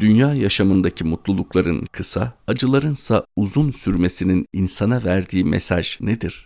Dünya yaşamındaki mutlulukların kısa, acılarınsa uzun sürmesinin insana verdiği mesaj nedir?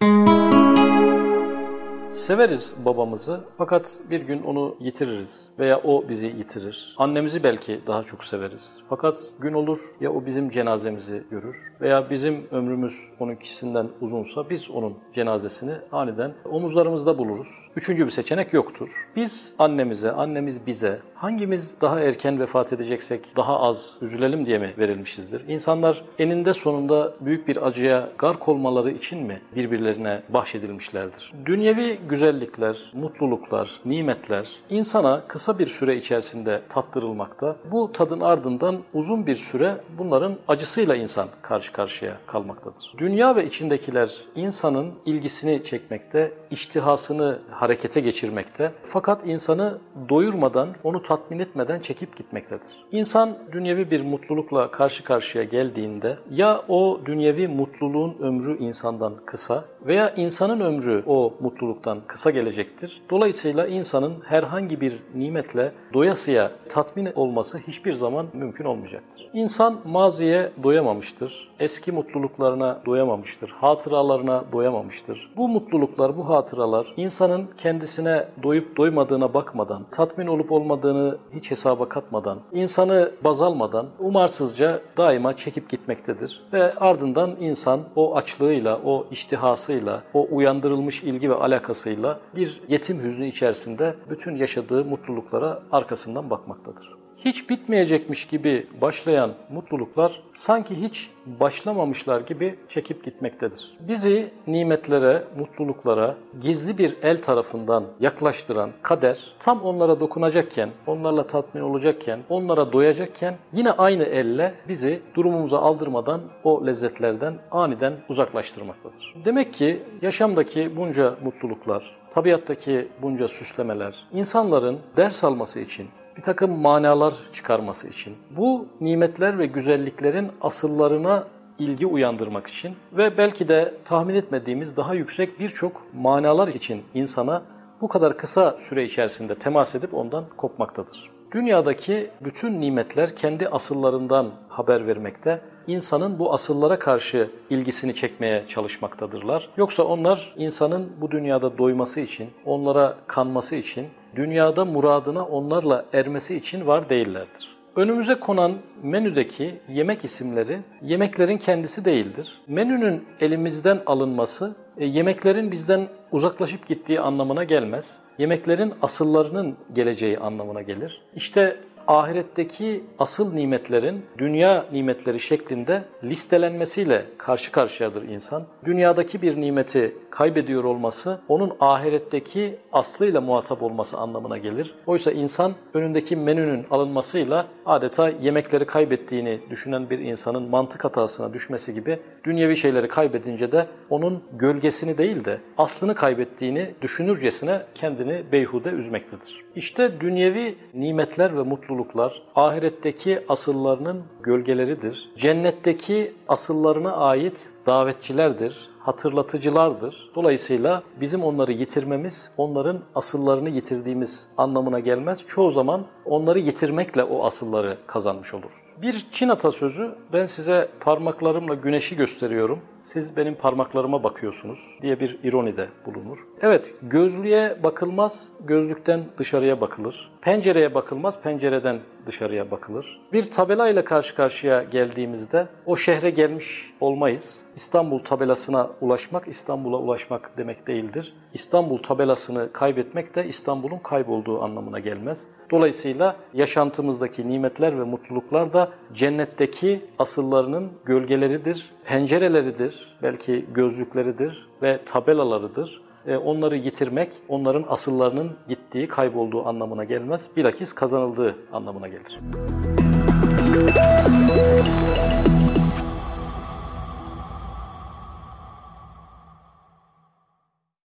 Severiz babamızı fakat bir gün onu yitiririz veya o bizi yitirir. Annemizi belki daha çok severiz. Fakat gün olur ya o bizim cenazemizi görür veya bizim ömrümüz onunkisinden uzunsa biz onun cenazesini aniden omuzlarımızda buluruz. Üçüncü bir seçenek yoktur. Biz annemize, annemiz bize hangimiz daha erken vefat edeceksek daha az üzülelim diye mi verilmişizdir? İnsanlar eninde sonunda büyük bir acıya gark olmaları için mi birbirlerine bahşedilmişlerdir? Dünyevi güzellikler, mutluluklar, nimetler insana kısa bir süre içerisinde tattırılmakta. Bu tadın ardından uzun bir süre bunların acısıyla insan karşı karşıya kalmaktadır. Dünya ve içindekiler insanın ilgisini çekmekte, iştihasını harekete geçirmekte fakat insanı doyurmadan, onu tatmin etmeden çekip gitmektedir. İnsan dünyevi bir mutlulukla karşı karşıya geldiğinde ya o dünyevi mutluluğun ömrü insandan kısa veya insanın ömrü o mutluluktan kısa gelecektir. Dolayısıyla insanın herhangi bir nimetle doyasıya tatmin olması hiçbir zaman mümkün olmayacaktır. İnsan maziye doyamamıştır, eski mutluluklarına doyamamıştır, hatıralarına doyamamıştır. Bu mutluluklar, bu hatıralar insanın kendisine doyup doymadığına bakmadan, tatmin olup olmadığını hiç hesaba katmadan, insanı baz almadan umarsızca daima çekip gitmektedir. Ve ardından insan o açlığıyla, o iştihasıyla, o uyandırılmış ilgi ve alakasıyla bir yetim hüznü içerisinde bütün yaşadığı mutluluklara arkasından bakmaktadır hiç bitmeyecekmiş gibi başlayan mutluluklar sanki hiç başlamamışlar gibi çekip gitmektedir. Bizi nimetlere, mutluluklara gizli bir el tarafından yaklaştıran kader tam onlara dokunacakken, onlarla tatmin olacakken, onlara doyacakken yine aynı elle bizi durumumuza aldırmadan o lezzetlerden aniden uzaklaştırmaktadır. Demek ki yaşamdaki bunca mutluluklar, tabiattaki bunca süslemeler, insanların ders alması için, bir takım manalar çıkarması için, bu nimetler ve güzelliklerin asıllarına ilgi uyandırmak için ve belki de tahmin etmediğimiz daha yüksek birçok manalar için insana bu kadar kısa süre içerisinde temas edip ondan kopmaktadır. Dünyadaki bütün nimetler kendi asıllarından haber vermekte, insanın bu asıllara karşı ilgisini çekmeye çalışmaktadırlar. Yoksa onlar insanın bu dünyada doyması için, onlara kanması için dünyada muradına onlarla ermesi için var değillerdir. Önümüze konan menüdeki yemek isimleri yemeklerin kendisi değildir. Menünün elimizden alınması e, yemeklerin bizden uzaklaşıp gittiği anlamına gelmez. Yemeklerin asıllarının geleceği anlamına gelir. İşte ahiretteki asıl nimetlerin dünya nimetleri şeklinde listelenmesiyle karşı karşıyadır insan. Dünyadaki bir nimeti kaybediyor olması onun ahiretteki aslıyla muhatap olması anlamına gelir. Oysa insan önündeki menünün alınmasıyla adeta yemekleri kaybettiğini düşünen bir insanın mantık hatasına düşmesi gibi dünyevi şeyleri kaybedince de onun gölgesini değil de aslını kaybettiğini düşünürcesine kendini beyhude üzmektedir. İşte dünyevi nimetler ve mutluluklar ahiretteki asıllarının gölgeleridir. Cennetteki asıllarına ait davetçilerdir, hatırlatıcılardır. Dolayısıyla bizim onları yitirmemiz, onların asıllarını yitirdiğimiz anlamına gelmez. Çoğu zaman onları yitirmekle o asılları kazanmış oluruz. Bir Çin atasözü, ben size parmaklarımla güneşi gösteriyorum, siz benim parmaklarıma bakıyorsunuz diye bir ironi de bulunur. Evet, gözlüğe bakılmaz, gözlükten dışarıya bakılır. Pencereye bakılmaz, pencereden dışarıya bakılır. Bir tabela ile karşı karşıya geldiğimizde o şehre gelmiş olmayız. İstanbul tabelasına ulaşmak, İstanbul'a ulaşmak demek değildir. İstanbul tabelasını kaybetmek de İstanbul'un kaybolduğu anlamına gelmez. Dolayısıyla yaşantımızdaki nimetler ve mutluluklar da cennetteki asıllarının gölgeleridir, pencereleridir, belki gözlükleridir ve tabelalarıdır. E, onları yitirmek, onların asıllarının gittiği, kaybolduğu anlamına gelmez. Bilakis kazanıldığı anlamına gelir.